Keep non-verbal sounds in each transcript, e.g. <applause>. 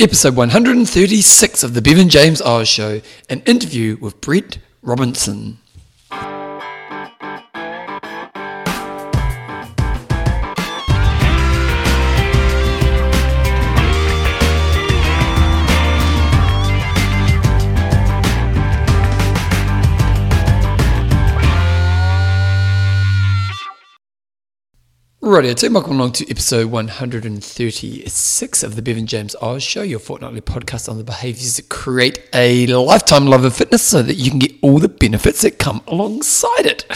Episode 136 of The Bevan James Eyles Show, an interview with Brett Robinson. Righty, team, welcome along to episode 136 of the Bevan James Eyles Show, your fortnightly podcast on the behaviours that create a lifetime love of fitness so that you can get all the benefits that come alongside it.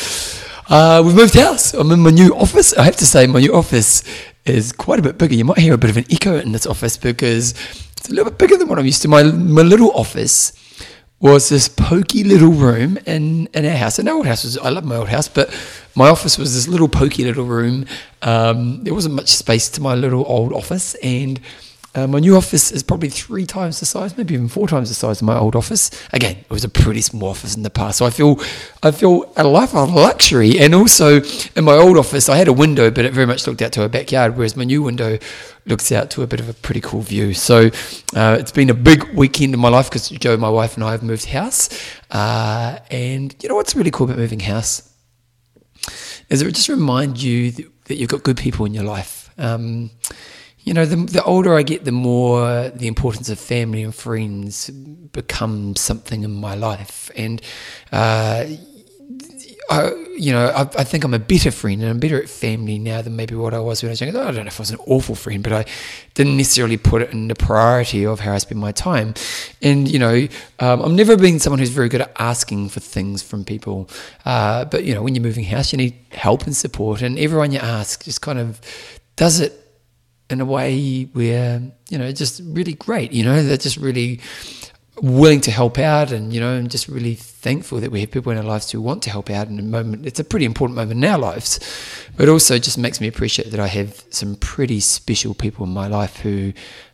Uh, we've moved house. I'm in my new office. I have to say, my new office is quite a bit bigger. You might hear a bit of an echo in this office because it's a little bit bigger than what I'm used to. My, my little office was this pokey little room in, in our house. And our old house was, I love my old house, but my office was this little pokey little room. Um, there wasn't much space to my little old office. And uh, my new office is probably three times the size, maybe even four times the size of my old office. Again, it was a pretty small office in the past, so I feel I feel a life of luxury. And also, in my old office, I had a window, but it very much looked out to a backyard, whereas my new window looks out to a bit of a pretty cool view. So uh, it's been a big weekend in my life because Joe, my wife, and I have moved house. Uh, and you know what's really cool about moving house is it just remind you that, that you've got good people in your life. Um, you know, the, the older I get, the more the importance of family and friends becomes something in my life. And, uh, I, you know, I, I, think I'm a better friend and I'm better at family now than maybe what I was when I was younger. I don't know if I was an awful friend, but I didn't necessarily put it in the priority of how I spend my time. And, you know, um, I've never been someone who's very good at asking for things from people. Uh, but, you know, when you're moving house, you need help and support. And everyone you ask just kind of does it in a way where you know just really great you know they're just really willing to help out and you know i'm just really thankful that we have people in our lives who want to help out in a moment it's a pretty important moment in our lives but also just makes me appreciate that i have some pretty special people in my life who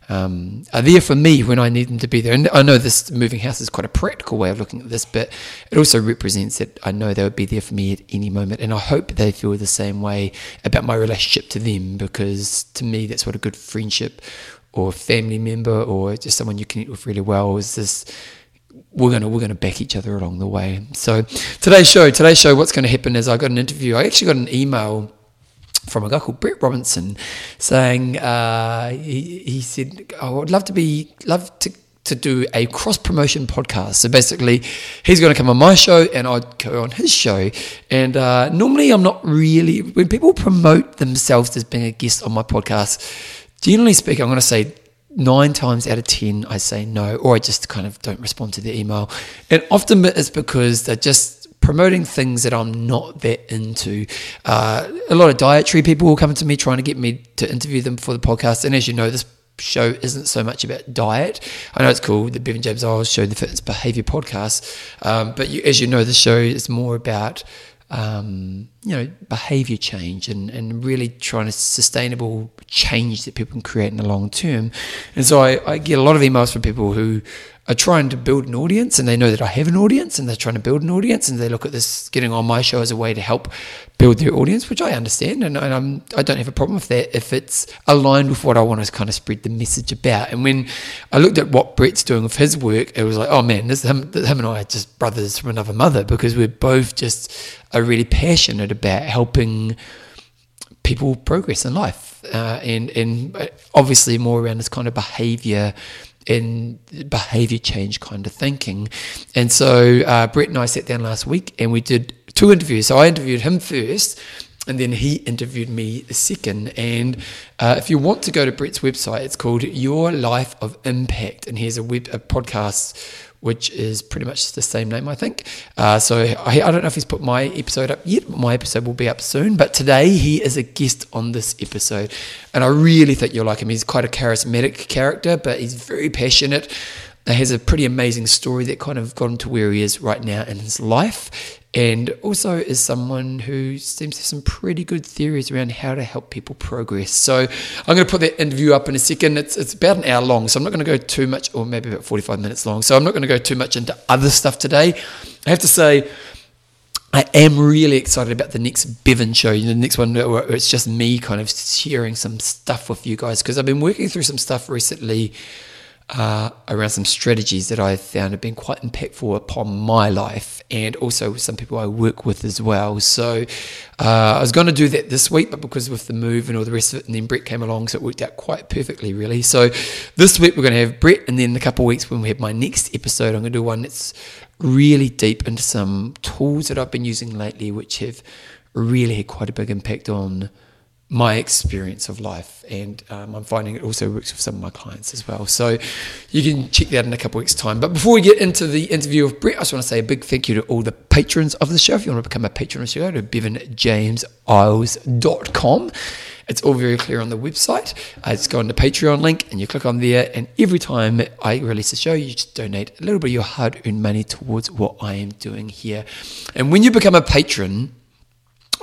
um, are there for me when I need them to be there. And I know this moving house is quite a practical way of looking at this, but it also represents that I know they would be there for me at any moment. And I hope they feel the same way about my relationship to them, because to me, that's what a good friendship or a family member or just someone you connect with really well is this we're gonna we're gonna back each other along the way. So today's show, today's show, what's gonna happen is I got an interview. I actually got an email from a guy called Brett Robinson saying uh, he, he said, oh, I would love to be love to to do a cross promotion podcast. So basically, he's going to come on my show and I'd go on his show. And uh, normally, I'm not really when people promote themselves as being a guest on my podcast. Generally speaking, I'm going to say nine times out of ten, I say no, or I just kind of don't respond to the email. And often it's because they're just promoting things that I'm not that into. Uh, a lot of dietary people will come to me trying to get me to interview them for the podcast. And as you know, this show isn't so much about diet. I know it's called the Bevan James Eyles Show, the Fitness Behavior Podcast. Um, but you, as you know, the show is more about um, you know, behavior change and, and really trying to sustainable change that people can create in the long term. And so I, I get a lot of emails from people who are trying to build an audience and they know that I have an audience and they're trying to build an audience and they look at this getting on my show as a way to help build their audience, which I understand and, and I'm, I don't have a problem with that if it's aligned with what I want to kind of spread the message about. And when I looked at what Brett's doing with his work, it was like, oh man, this him, him and I are just brothers from another mother because we're both just are really passionate about helping people progress in life uh, and and obviously more around this kind of behavior and behavior change kind of thinking. And so uh, Brett and I sat down last week and we did two interviews. So I interviewed him first. And then he interviewed me the second. And uh, if you want to go to Brett's website, it's called Your Life of Impact. And here's a web a podcast which is pretty much the same name, I think. Uh, so I, I, don't know if he's put my episode up yet. My episode will be up soon. But today he is a guest on this episode. And I really think you'll like him. He's quite a charismatic character, but he's very passionate. Has a pretty amazing story that kind of got him to where he is right now in his life and also is someone who seems to have some pretty good theories around how to help people progress. So I'm going to put that interview up in a second. It's, it's about an hour long, so I'm not going to go too much, or maybe about 45 minutes long. So I'm not going to go too much into other stuff today. I have to say, I am really excited about the next Bevan show, the next one where it's just me kind of sharing some stuff with you guys because I've been working through some stuff recently uh, around some strategies that I found have been quite impactful upon my life and also some people I work with as well. So uh, I was going to do that this week, but because with the move and all the rest of it, and then Brett came along, so it worked out quite perfectly, really. So this week we're going to have Brett, and then in a couple of weeks when we have my next episode, I'm going to do one that's really deep into some tools that I've been using lately, which have really had quite a big impact on my experience of life, and um, I'm finding it also works with some of my clients as well. So you can check that in a couple weeks' time. But before we get into the interview of Brett, I just want to say a big thank you to all the patrons of the show. If you want to become a patron of the show, go to bevanjameseyles.com. It's all very clear on the website. Uh, just go on the Patreon link and you click on there. And every time I release a show, you just donate a little bit of your hard earned money towards what I am doing here. And when you become a patron,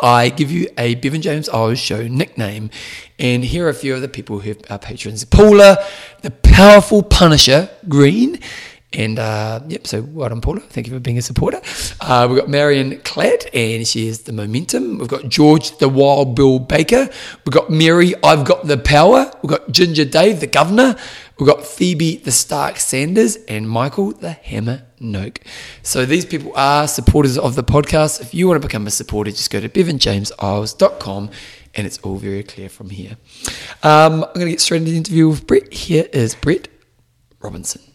I give you a Bevan James Eyles Show nickname, and here are a few of the people who are patrons: Paula, the powerful Punisher Green, and uh, yep. So well done, Paula. Thank you for being a supporter. Uh, we've got Marion Cladd, and she is the momentum. We've got George, the Wild Bill Baker. We've got Mary. I've got the power. We've got Ginger Dave, the governor. We've got Phoebe, the Stark Sanders, and Michael, the Hammer Noak. So these people are supporters of the podcast. If you want to become a supporter, just go to bevanjameseyles.com and it's all very clear from here. Um, I'm going to get straight into the interview with Brett. Here is Brett Robinson.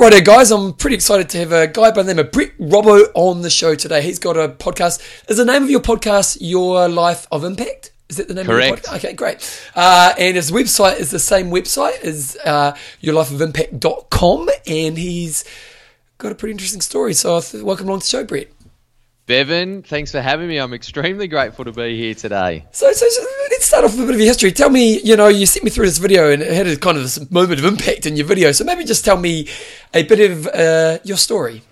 Righto, guys, I'm pretty excited to have a guy by the name of Brett Robbo on the show today. He's got a podcast. Is the name of your podcast Your Life of Impact? Is that the name Correct. of your podcast? Okay, great. Uh, and his website is the same website as uh, yourlifeofimpact.com. And he's got a pretty interesting story. So welcome along to the show, Brett. Bevan, thanks for having me. I'm extremely grateful to be here today. So, so, so let's start off with a bit of your history. Tell me, you know, you sent me through this video and it had a kind of this moment of impact in your video. So maybe just tell me a bit of uh, your story.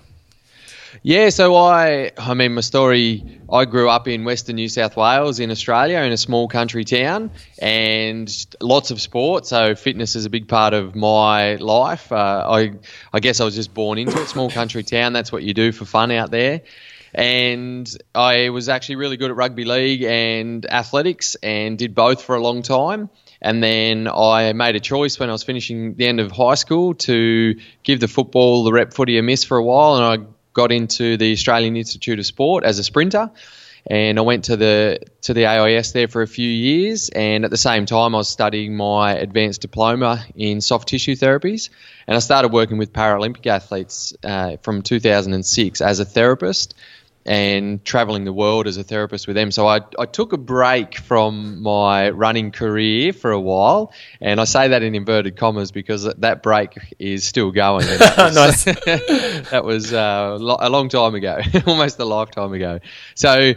Yeah, so I, I mean, my story. I grew up in Western New South Wales in Australia, in a small country town, and lots of sport. So fitness is a big part of my life. Uh, I, I guess I was just born into it. Small country town. That's what you do for fun out there. And I was actually really good at rugby league and athletics, and did both for a long time. And then I made a choice when I was finishing the end of high school to give the football, the rep footy a miss for a while, and I got into the Australian Institute of Sport as a sprinter, and I went to the to the AIS there for a few years. And at the same time, I was studying my advanced diploma in soft tissue therapies, and I started working with Paralympic athletes uh, from 2006 as a therapist and traveling the world as a therapist with them. So I, I took a break from my running career for a while, and I say that in inverted commas because that break is still going. That <laughs> was, Nice. <laughs> that was uh, a long time ago, <laughs> almost a lifetime ago. So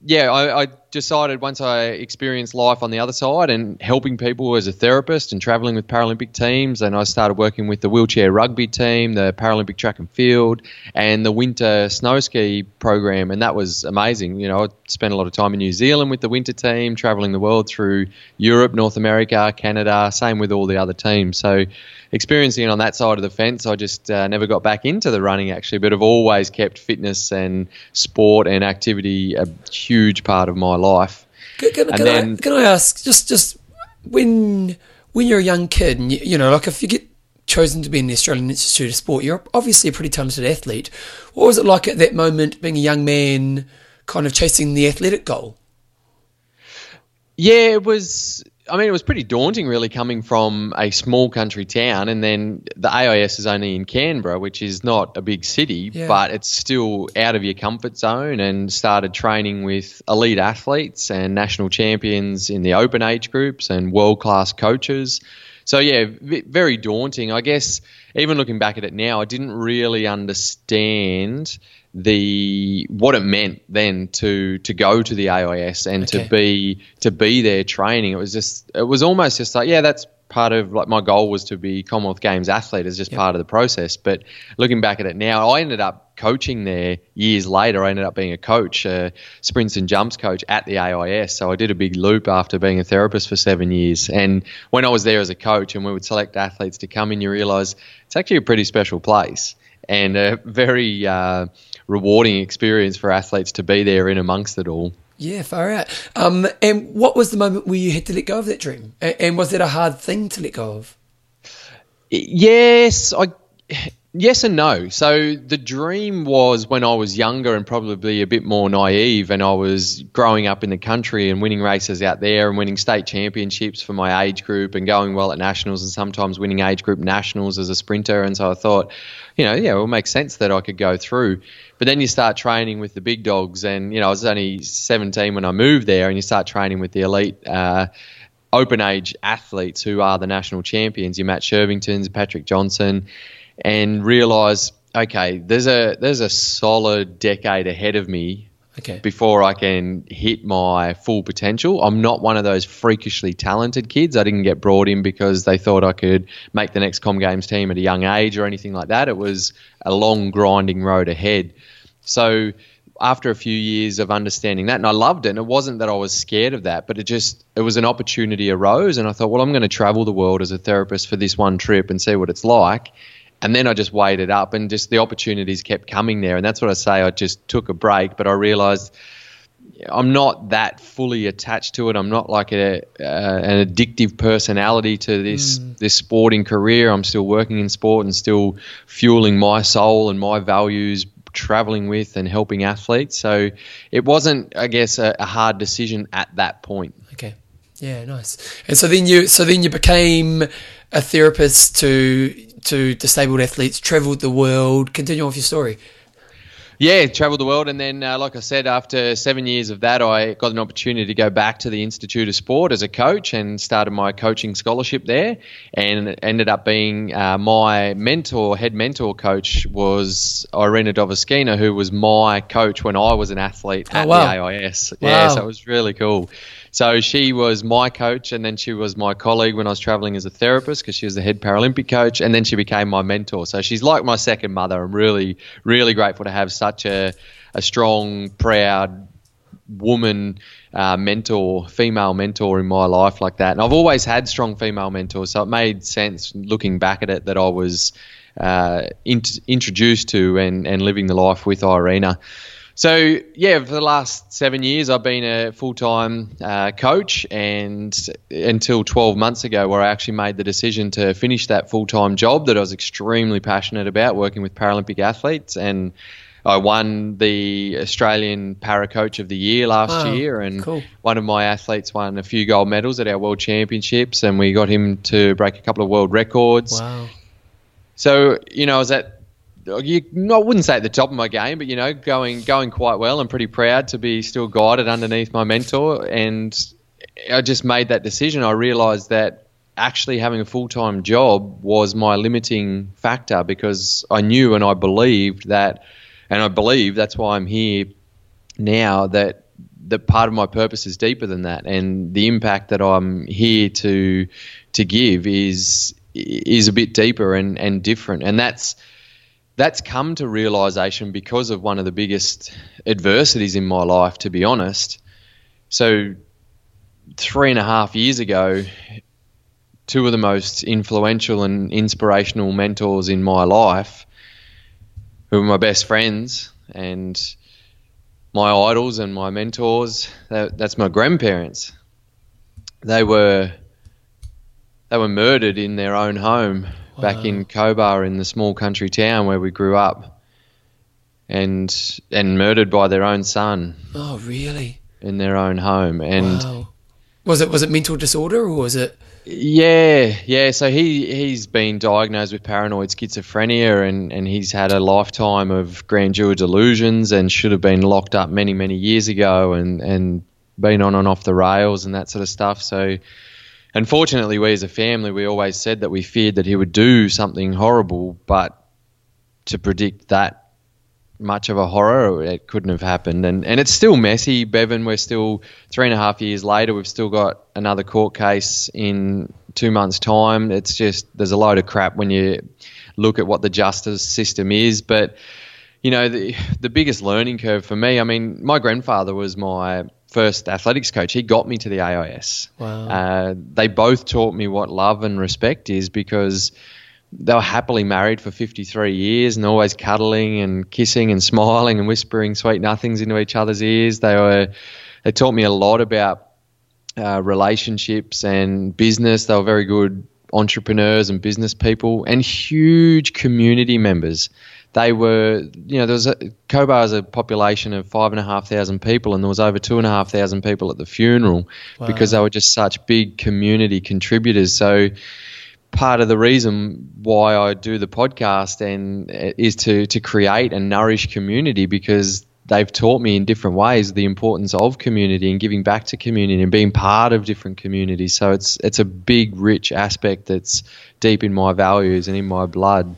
yeah, I, I decided once I experienced life on the other side and helping people as a therapist and traveling with Paralympic teams, and I started working with the wheelchair rugby team, the Paralympic track and field, and the winter snow ski program, and that was amazing. You know, I spent a lot of time in New Zealand with the winter team, traveling the world through Europe, North America, Canada, same with all the other teams. So experiencing it on that side of the fence, I just uh, never got back into the running actually, but I've always kept fitness and sport and activity a huge part of my life. Can, can, And can, then- I, can I ask, just just when when you're a young kid, and you, you know, like if you get chosen to be in the Australian Institute of Sport, you're obviously a pretty talented athlete. What was it like at that moment, being a young man, kind of chasing the athletic goal? Yeah, it was. I mean, it was pretty daunting, really, coming from a small country town, and then the AIS is only in Canberra, which is not a big city, Yeah. but it's still out of your comfort zone. And started training with elite athletes and national champions in the open age groups and world class coaches. So yeah, very daunting. I guess even looking back at it now, I didn't really understand the what it meant then to to go to the AIS and Okay. to be to be there training. It was just it was almost just like yeah, that's part of like my goal was to be Commonwealth Games athlete as just part of the process. But looking back at it now, I ended up coaching there years later. I ended up being a coach, a sprints and jumps coach at the AIS. So I did a big loop after being a therapist for seven years. And when I was there as a coach and we would select athletes to come in, you realise it's actually a pretty special place and a very uh, rewarding experience for athletes to be there in amongst it all. Yeah, far out. Um, and what was the moment where you had to let go of that dream? And, and was that a hard thing to let go of? Yes, I Yes and no. So the dream was when I was younger and probably a bit more naive, and I was growing up in the country and winning races out there and winning state championships for my age group and going well at nationals and sometimes winning age group nationals as a sprinter. And so I thought, you know, yeah, it will make sense that I could go through. But then you start training with the big dogs, and you know, I was only 17 when I moved there, and you start training with the elite. Uh, open age athletes who are the national champions, your Matt Shirvingtons, Patrick Johnson, and realize, okay, there's a there's a solid decade ahead of me Okay. before I can hit my full potential. I'm not one of those freakishly talented kids. I didn't get brought in because they thought I could make the next Com Games team at a young age or anything like that. It was a long, grinding road ahead. So after a few years of understanding that, and I loved it, and it wasn't that I was scared of that, but it just it was an opportunity arose, and I thought, well, I'm going to travel the world as a therapist for this one trip and see what it's like. And then I just waited up, and just the opportunities kept coming there, and that's what I say. I just took a break, but I realised I'm not that fully attached to it. I'm not like a, uh, an addictive personality to this this sporting career. I'm still working in sport and still fueling my soul and my values, traveling with and helping athletes. So it wasn't, I guess, a, a hard decision at that point. Okay. Yeah, nice. And so then you so then you became a therapist to to disabled athletes, travelled the world. Continue on with your story. Yeah, traveled the world, and then, uh, like I said, after seven years of that, I got an opportunity to go back to the Institute of Sport as a coach and started my coaching scholarship there. And ended up being uh, my mentor, head mentor coach, was Irina Dvoskina, who was my coach when I was an athlete Oh, at wow. the AIS. Yeah, Wow. so it was really cool. So she was my coach, and then she was my colleague when I was traveling as a therapist because she was the head Paralympic coach, and then she became my mentor. So she's like my second mother. I'm really, really grateful to have such a, a strong, proud woman uh, mentor, female mentor in my life like that. And I've always had strong female mentors, so it made sense looking back at it that I was uh, int- introduced to and, and living the life with Irina. So yeah, for the last seven years, I've been a full-time uh, coach, and until 12 months ago, where I actually made the decision to finish that full-time job that I was extremely passionate about, working with Paralympic athletes, and I won the Australian Para Coach of the Year last Wow, year, and cool. one of my athletes won a few gold medals at our World Championships, and we got him to break a couple of world records. Wow. So you know, I was at you, I wouldn't say at the top of my game, but you know, going going quite well. I'm pretty proud to be still guided underneath my mentor, and I just made that decision. I realised that actually having a full time job was my limiting factor because I knew and I believed that, and I believe that's why I'm here now. That that part of my purpose is deeper than that, and the impact that I'm here to to give is is a bit deeper and, and different, and that's that's come to realization because of one of the biggest adversities in my life, to be honest. So, three and a half years ago, two of the most influential and inspirational mentors in my life, who were my best friends and my idols and my mentors, that, that's my grandparents. They were they were murdered in their own home back in uh. Cobar in the small country town where we grew up, and and murdered by their own son Oh, really? in their own home. And wow. Was it was it mental disorder or was it? yeah, yeah. So he he's been diagnosed with paranoid schizophrenia, and and he's had a lifetime of grandeur delusions, and should have been locked up many many years ago, and and been on and off the rails and that sort of stuff. So. Unfortunately, we as a family, we always said that we feared that he would do something horrible, but to predict that much of a horror, it couldn't have happened. And and it's still messy, Bevan. We're still three and a half years later. We've still got another court case in two months' time. It's just there's a load of crap when you look at what the justice system is, but. You know the the biggest learning curve for me. I mean, my grandfather was my first athletics coach. He got me to the AIS. Wow. Uh, they both taught me what love and respect is because they were happily married for 53 years and always cuddling and kissing and smiling and whispering sweet nothings into each other's ears. They were they taught me a lot about uh, relationships and business. They were very good entrepreneurs and business people and huge community members. They were, you know, there was a, Cobar is a population of five and a half thousand people, and there was over two and a half thousand people at the funeral wow. because they were just such big community contributors. So, part of the reason why I do the podcast and uh, is to to create and nourish community because they've taught me in different ways the importance of community and giving back to community and being part of different communities. So it's it's a big, rich aspect that's deep in my values and in my blood.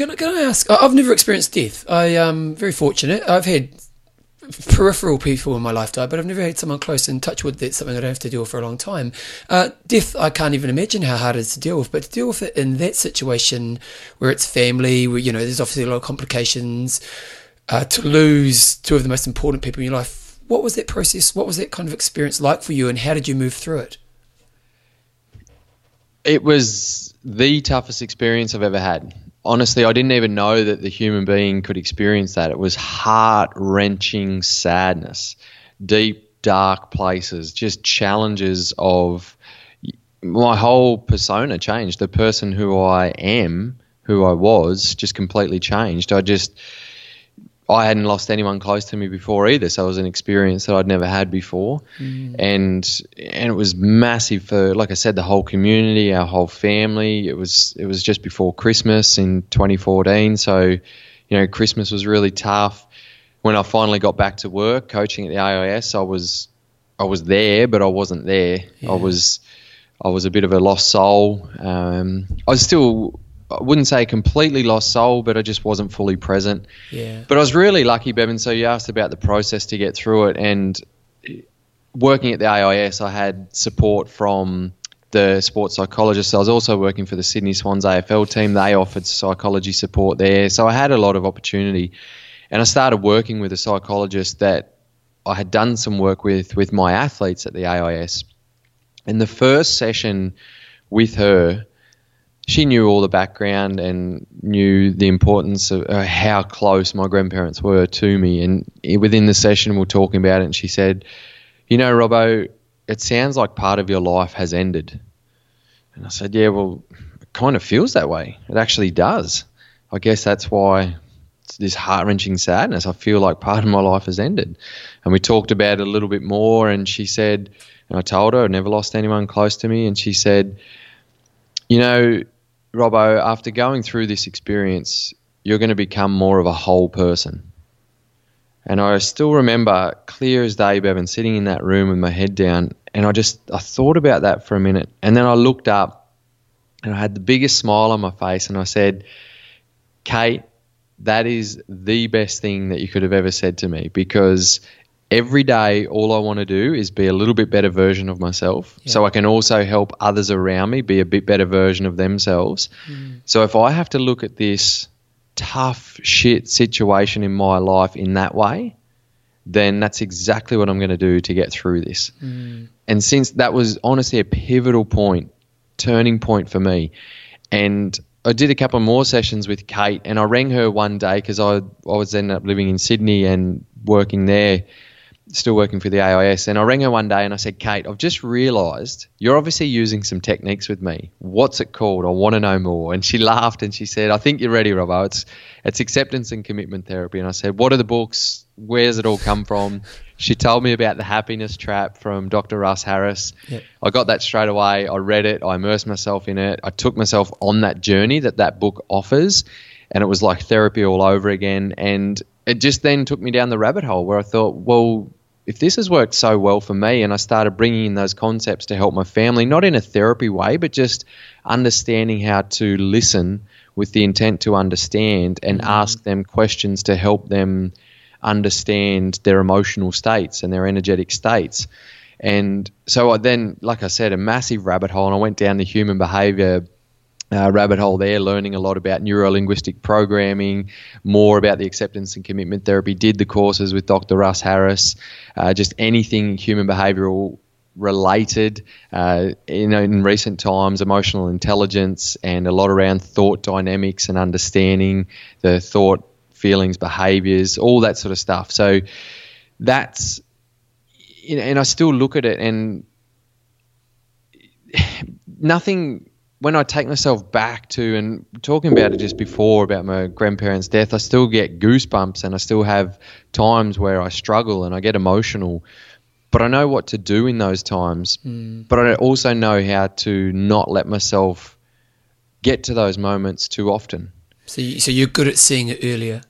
Can I, can I ask? I've never experienced death. I am very fortunate. I've had peripheral people in my lifetime, but I've never had someone close in touch with that's something I don't have to deal with for a long time. Uh, death, I can't even imagine how hard it is to deal with, but to deal with it in that situation where it's family, where, you know, there's obviously a lot of complications, uh, to lose two of the most important people in your life. What was that process? What was that kind of experience like for you, and how did you move through it? It was the toughest experience I've ever had. Honestly, I didn't even know that the human being could experience that. It was heart wrenching sadness, deep, dark places, just challenges of my whole persona changed. The person who I am, who I was, just completely changed. I just I hadn't lost anyone close to me before either, so it was an experience that I'd never had before, mm. and and it was massive for, like I said, the whole community, our whole family. It was it was just before Christmas in 2014, so you know Christmas was really tough. When I finally got back to work, coaching at the AIS, I was I was there, but I wasn't there. Yeah. I was I was a bit of a lost soul. Um, I was still I wouldn't say completely lost soul, but I just wasn't fully present. Yeah. But I was really lucky, Bevan. So you asked about the process to get through it, and working at the AIS, I had support from the sports psychologist. I was also working for the Sydney Swans AFL team. They offered psychology support there, so I had a lot of opportunity. And I started working with a psychologist that I had done some work with with my athletes at the AIS. And the first session with her she knew all the background and knew the importance of uh, how close my grandparents were to me. And within the session, we are talking about it, and she said, "You know, Robbo, it sounds like part of your life has ended." And I said, "Yeah, well, it kind of feels that way. It actually does. I guess that's why." this heart wrenching sadness. I feel like part of my life has ended. And we talked about it a little bit more, and she said, and I told her I'd never lost anyone close to me, and she said, You know, Robbo, after going through this experience, you're going to become more of a whole person. And I still remember clear as day, Bevan, sitting in that room with my head down, and I just I thought about that for a minute, and then I looked up, and I had the biggest smile on my face, and I said, "Kate, that is the best thing that you could have ever said to me because every day all I want to do is be a little bit better version of myself yeah. so I can also help others around me be a bit better version of themselves. Mm. So if I have to look at this tough shit situation in my life in that way, then that's exactly what I'm going to do to get through this. Mm. And since that was honestly a pivotal point, turning point for me, and I did a couple more sessions with Kate, and I rang her one day because I I was ended up living in Sydney and working there still working for the AIS, and I rang her one day and I said, Kate, I've just realised you're obviously using some techniques with me. What's it called? I want to know more. And she laughed and she said, I think you're ready, Robbo. It's it's acceptance and commitment therapy. And I said, What are the books? Where's it all come from? <laughs> She told me about the happiness trap from Dr. Russ Harris. Yep. I got that straight away. I read it. I immersed myself in it. I took myself on that journey that that book offers, and it was like therapy all over again. And it just then took me down the rabbit hole where I thought, well, if this has worked so well for me and I started bringing in those concepts to help my family, not in a therapy way, but just understanding how to listen with the intent to understand and mm-hmm. ask them questions to help them understand their emotional states and their energetic states. And so I then, like I said, a massive rabbit hole, and I went down the human behavior uh, rabbit hole there, learning a lot about neuro linguistic programming, more about the acceptance and commitment therapy. Did the courses with Dr. Russ Harris, uh, just anything human behavioral related. Uh, you know, in recent times, emotional intelligence and a lot around thought dynamics and understanding the thought, feelings, behaviors, all that sort of stuff. So that's, you know, and I still look at it and <sighs> nothing when I take myself back to and talking about it just before about my grandparents' death, I still get goosebumps and I still have times where I struggle and I get emotional. But I know what to do in those times. Mm. But I also know how to not let myself get to those moments too often. So, you, so you're good at seeing it earlier.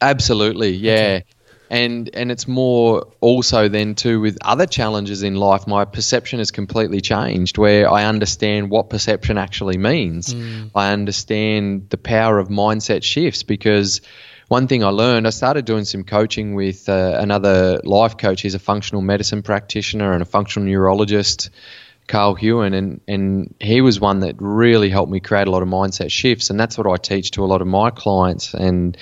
Absolutely, yeah. Okay and and it's more also then too with other challenges in life my perception has completely changed where i understand what perception actually means mm. i understand the power of mindset shifts because one thing i learned i started doing some coaching with uh, another life coach he's a functional medicine practitioner and a functional neurologist Carl Hewen, and, and he was one that really helped me create a lot of mindset shifts. And that's what I teach to a lot of my clients and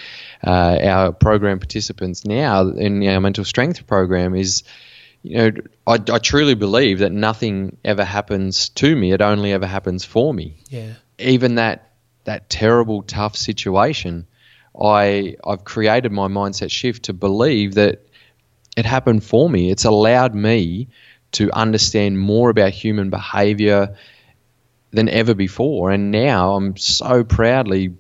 uh, our program participants now in our mental strength program is, you know, I, I truly believe that nothing ever happens to me; it only ever happens for me. Yeah. Even that that terrible, tough situation, I I've created my mindset shift to believe that it happened for me. It's allowed me to understand more about human behavior than ever before. And now I'm so proudly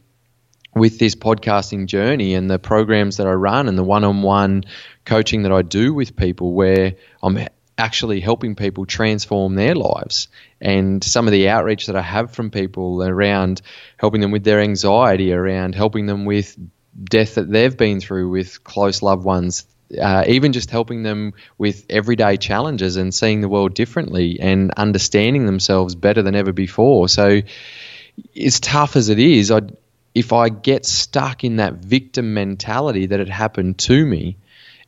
with this podcasting journey and the programs that I run and the one on one coaching that I do with people where I'm actually helping people transform their lives. And some of the outreach that I have from people around helping them with their anxiety, around helping them with death that they've been through with close loved ones, uh, even just helping them with everyday challenges and seeing the world differently and understanding themselves better than ever before. So, as tough as it is, I if I get stuck in that victim mentality that it happened to me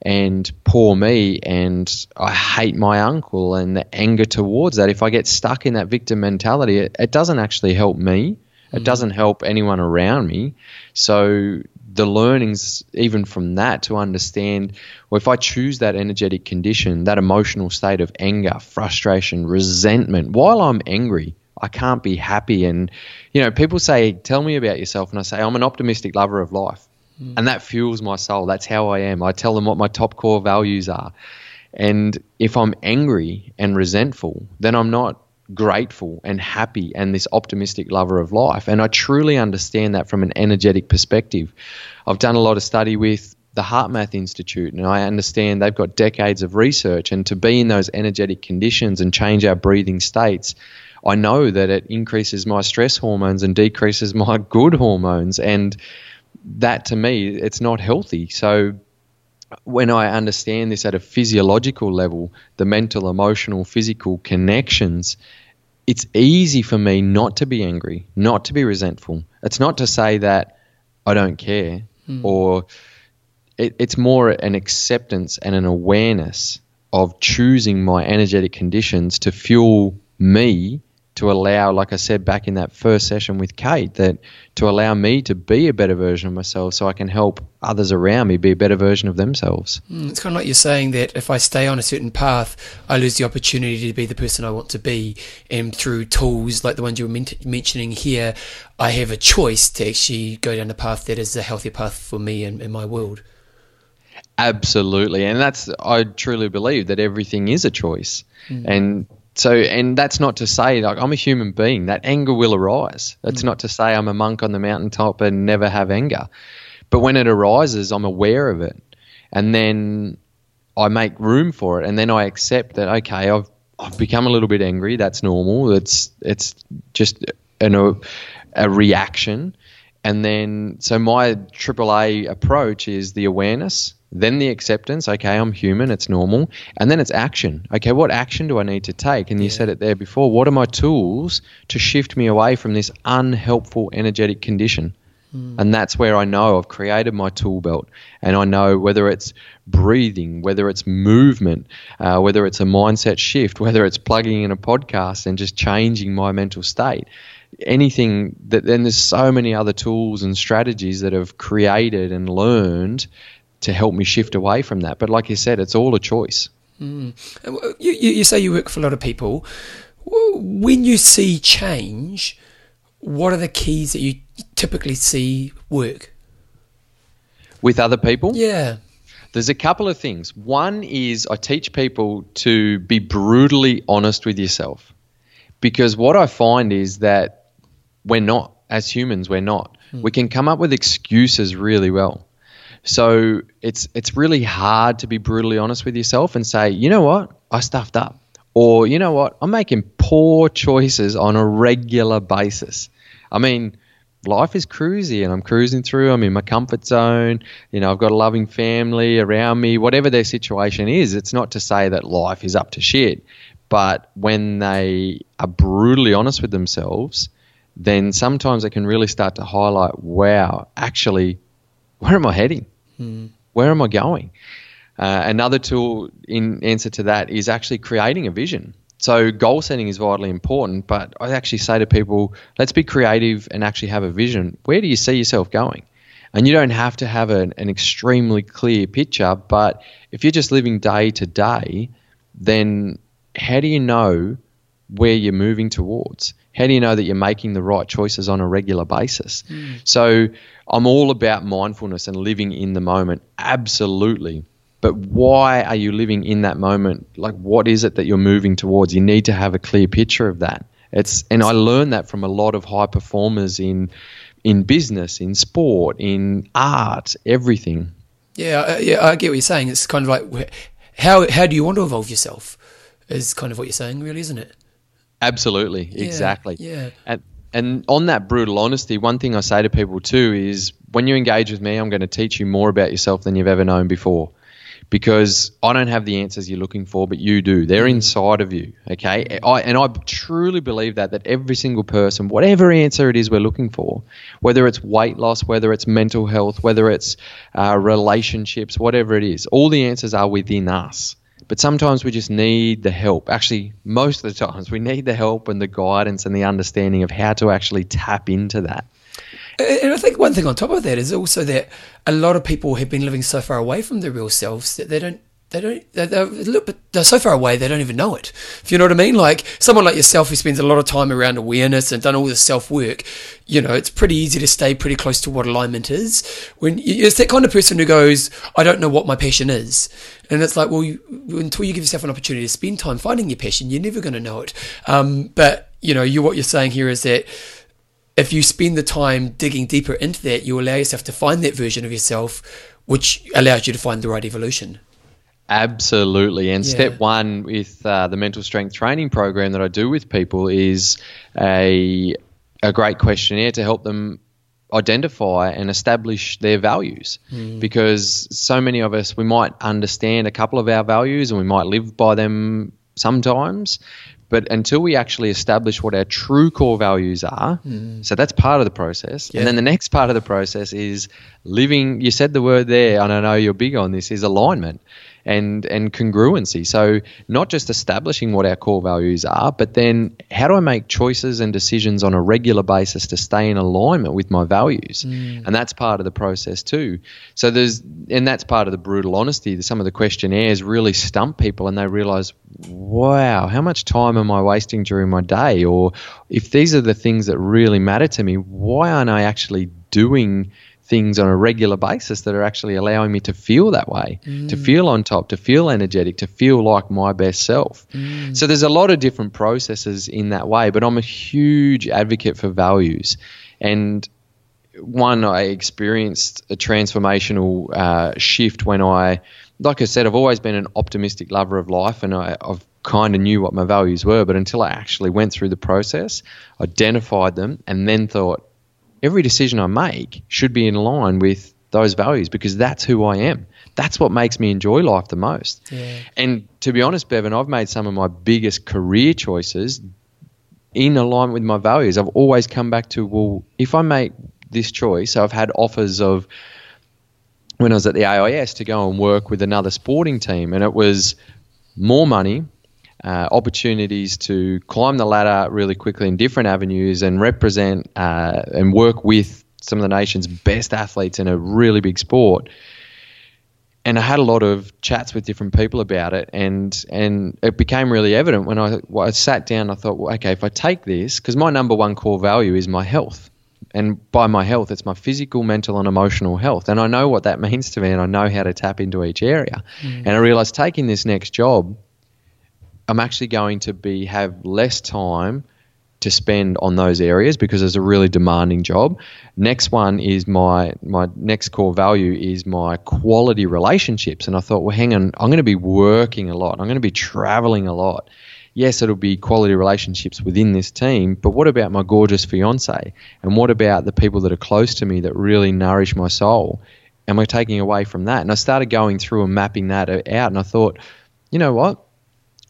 and poor me and I hate my uncle and the anger towards that, if I get stuck in that victim mentality, it, it doesn't actually help me. It mm. doesn't help anyone around me. So the learnings even from that to understand well if I choose that energetic condition, that emotional state of anger, frustration, resentment while I'm angry, I can't be happy. And, you know, people say, tell me about yourself. And I say, I'm an optimistic lover of life. Mm. And that fuels my soul. That's how I am. I tell them what my top core values are. And if I'm angry and resentful, then I'm not grateful and happy and this optimistic lover of life. And I truly understand that from an energetic perspective. I've done a lot of study with the HeartMath Institute, and I understand they've got decades of research. And to be in those energetic conditions and change our breathing states I know that it increases my stress hormones and decreases my <laughs> good hormones. And that to me, it's not healthy. So when I understand this at a physiological level, the mental, emotional, physical connections, it's easy for me not to be angry, not to be resentful. It's not to say that I don't care mm. or it, it's more an acceptance and an awareness of choosing my energetic conditions to fuel me to allow, like I said back in that first session with Kate, that to allow me to be a better version of myself so I can help others around me be a better version of themselves. Mm, it's kind of like you're saying that if I stay on a certain path, I lose the opportunity to be the person I want to be. And through tools like the ones you were mentioning here, I have a choice to actually go down the path that is a healthier path for me and, and my world. Absolutely. And that's, I truly believe that everything is a choice. Mm. And so, and that's not to say like I'm a human being. That anger will arise. That's mm. not to say I'm a monk on the mountaintop and never have anger. But when it arises, I'm aware of it, and then I make room for it, and then I accept that okay, I've I've become a little bit angry. That's normal. It's it's just an, a, a reaction, and then so my AAA approach is the awareness then the acceptance okay i'm human it's normal and then it's action. Okay what action do i need to take? And you said it there before what are my tools to shift me away from this unhelpful energetic condition? Mm. and that's where i know i've created my tool belt. And i know whether it's breathing whether it's movement uh, whether it's a mindset shift whether it's plugging in a podcast and just changing my mental state anything that then there's so many other tools and strategies that have created and learned to help me shift away from that. But like you said, it's all a choice. Mm. You, you say you work for a lot of people. When you see change, what are the keys that you typically see work? With other people? Yeah. There's a couple of things. One is I teach people to be brutally honest with yourself. Because what I find is that we're not, as humans, we're not. Hmm. We can come up with excuses really well. So it's it's really hard to be brutally honest with yourself and say, you know what, I stuffed up, or you know what, I'm making poor choices on a regular basis. I mean, life is cruisy and I'm cruising through. I'm in my comfort zone. You know, I've got a loving family around me. Whatever their situation is, it's not to say that life is up to shit. But when they are brutally honest with themselves, then sometimes it can really start to highlight, wow, actually, where am I heading? Mm. Where am I going? Uh, another tool in answer to that is actually creating a vision. So goal setting is vitally important, but I actually say to people, let's be creative and actually have a vision. Where do you see yourself going? And you don't have to have an, an extremely clear picture, but if you're just living day to day, then how do you know where you're moving towards? How do you know that you're making the right choices on a regular basis? Mm. So I'm all about mindfulness and living in the moment. Absolutely. But why are you living in that moment? Like, what is it that you're moving towards? You need to have a clear picture of that. It's and I learned that from a lot of high performers in in business, in sport, in art, everything. Yeah, yeah, I get what you're saying. It's kind of like how how do you want to evolve yourself? Is kind of what you're saying, really, isn't it? Absolutely, exactly. Yeah. And and on that brutal honesty, one thing I say to people too is when you engage with me, I'm going to teach you more about yourself than you've ever known before. Because I don't have the answers you're looking for, but you do. They're mm. inside of you. Okay. I, and I truly believe that, that every single person, whatever answer it is we're looking for, whether it's weight loss, whether it's mental health, whether it's uh, relationships, whatever it is, all the answers are within us. But sometimes we just need the help. Actually, most of the times we need the help and the guidance and the understanding of how to actually tap into that. And I think one thing on top of that is also that a lot of people have been living so far away from their real selves that they don't they don't they're, they're, a bit, they're so far away they don't even know it. If you know what i mean? Like someone like yourself who spends a lot of time around awareness and done all this self work you know it's pretty easy to stay pretty close to what alignment is. When it's that kind of person who goes i don't know what my passion is. And it's like well you, until you give yourself an opportunity to spend time finding your passion you're never going to know it. Um, but you know you what you're saying here is that if you spend the time digging deeper into that you allow yourself to find that version of yourself which allows you to find the right evolution Absolutely. And yeah. step one with uh, the mental strength training program that I do with people is a, a great questionnaire to help them identify and establish their values mm. because so many of us we might understand a couple of our values and we might live by them sometimes but until we actually establish what our true core values are mm. so that's part of the process yeah. and then the next part of the process is living you said the word there and i know you're big on this is alignment and and congruency. So not just establishing what our core values are, but then how do I make choices and decisions on a regular basis to stay in alignment with my values? Mm. And that's part of the process too. So there's and that's part of the brutal honesty. Some of the questionnaires really stump people and they realize, wow, how much time am I wasting during my day? Or if these are the things that really matter to me, why aren't I actually doing things on a regular basis that are actually allowing me to feel that way, mm. to feel on top, to feel energetic, to feel like my best self. Mm. So there's a lot of different processes in that way, but I'm a huge advocate for values. And one, I experienced a transformational uh, shift when I, like I said, I've always been an optimistic lover of life and I, I've kind of knew what my values were, but until I actually went through the process, identified them, and then thought, every decision I make should be in line with those values because that's who I am. That's what makes me enjoy life the most. Yeah. And to be honest, Bevan, I've made some of my biggest career choices in alignment with my values. I've always come back to, well, if I make this choice, so I've had offers of when I was at the AIS to go and work with another sporting team, and it was more money, uh, opportunities to climb the ladder really quickly in different avenues and represent uh, and work with some of the nation's best athletes in a really big sport. and I had a lot of chats with different people about it, and and it became really evident when I, when I sat down. I thought, well, okay, if I take this, because my number one core value is my health, and by my health, it's my physical, mental, and emotional health, and I know what that <laughs> means to me, and I know how to tap into each area. Mm. And I realized taking this next job, I'm actually going to be have less time to spend on those areas because it's a really demanding job. Next one is my my next core value is my quality relationships, and I thought, well, hang on, I'm going to be working a lot. I'm going to be traveling a lot. Yes, it'll be quality relationships within this team, but what about my gorgeous fiance? And what about the people that are close to me that really nourish my soul? Am I taking away from that? And I started going through and mapping that out, and I thought, you know what?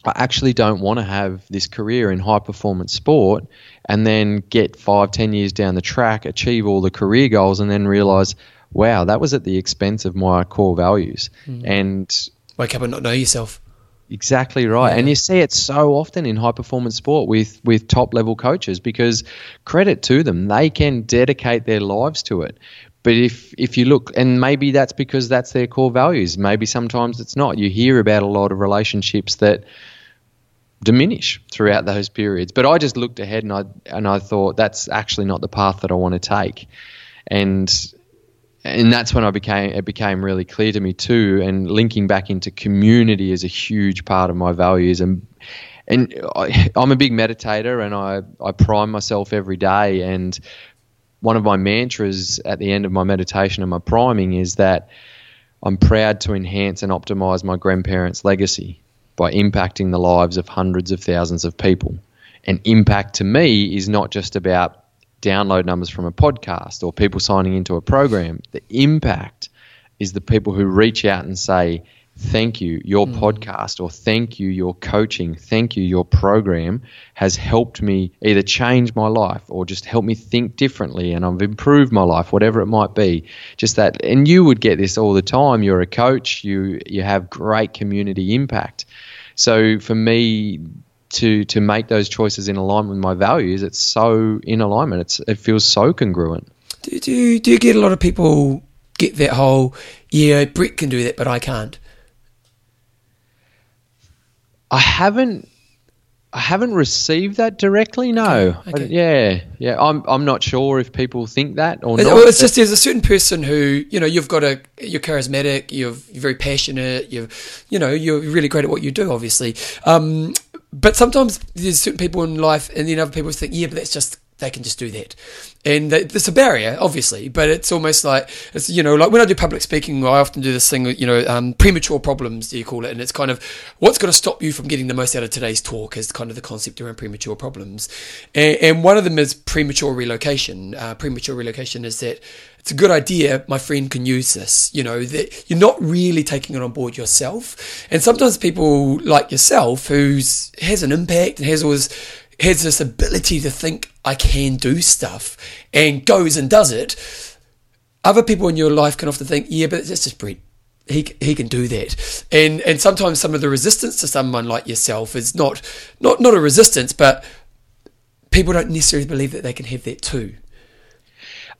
I actually don't want to have this career in high performance sport and then get five, ten years down the track, achieve all the career goals, and then realize, wow, that was at the expense of my core values. Mm. And wake up and not know yourself. Exactly right. Yeah. And you see it so often in high performance sport with, with top level coaches because credit to them, they can dedicate their lives to it. But if if you look, and maybe that's because that's their core values. Maybe sometimes it's not. You hear about a lot of relationships that diminish throughout those periods. But I just looked ahead and I and I thought that's actually not the path that I want to take, and and that's when I became it became really clear to me too. And linking back into community is a huge part of my values and. And I, I'm a big meditator, and I, I prime myself every day. And one of my mantras at the end of my meditation and my priming is that I'm proud to enhance and optimize my grandparents' legacy by impacting the lives of hundreds of thousands of people. And impact to me is not just about download numbers from a podcast or people signing into a program. The impact is the people who reach out and say, thank you, your mm. podcast, or thank you, your coaching, thank you, your program has helped me either change my life or just help me think differently and I've improved my life, whatever it might be. Just that, and you would get this all the time. You're a coach, you, you have great community impact. So for me, to to make those choices in alignment with my values, it's so in alignment. It's it feels so congruent. Do do do you get a lot of people get that whole yeah Brett can do that but I can't? I haven't. I haven't received that directly. No. Okay. okay. Yeah, yeah. I'm. I'm not sure if people think that or not. Well, it's just there's a certain person who you know you've got a you're charismatic, you're, you're very passionate, you you know you're really great at what you do, obviously. Um, but sometimes there's certain people in life, and then other people think, yeah, but that's just they can just do that. And there's a barrier, obviously, but it's almost like, it's, you know, like when I do public speaking, I often do this thing, you know, um, premature problems, do you call it? And it's kind of what's going to stop you from getting the most out of today's talk is kind of the concept around premature problems. And, and one of them is premature relocation. Uh, premature relocation is that it's a good idea. My friend can use this. You know, that you're not really taking it on board yourself. And sometimes people like yourself, who's has an impact and has always has this ability to think I can do stuff and goes and does it. Other people in your life can often think, yeah, but that's just Brett. He, he can do that, and and sometimes some of the resistance to someone like yourself is not not not a resistance, but people don't necessarily believe that they can have that too.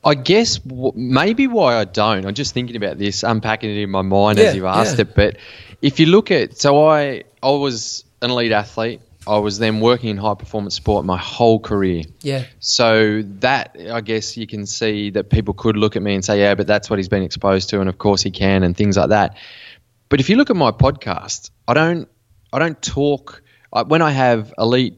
I guess w- maybe why I don't. I'm just thinking about this, unpacking it in my mind yeah, as you've asked yeah. it. But if you look at, so I I was an elite athlete. I was then working in high performance sport my whole career. Yeah. So that I guess you can see that people could look at me and say, yeah, but that's what he's been exposed to, and of course he can, and things like that. But if you look at my podcast, I don't I don't talk when I have elite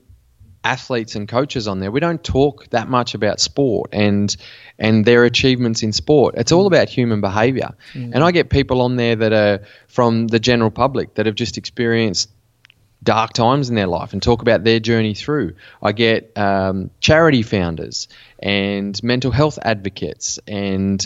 athletes and coaches on there. We don't talk that much about sport and and their achievements in sport. It's all about human behavior. Mm. And I get people on there that are from the general public that have just experienced dark times in their life and talk about their journey through. I get um, charity founders and mental health advocates and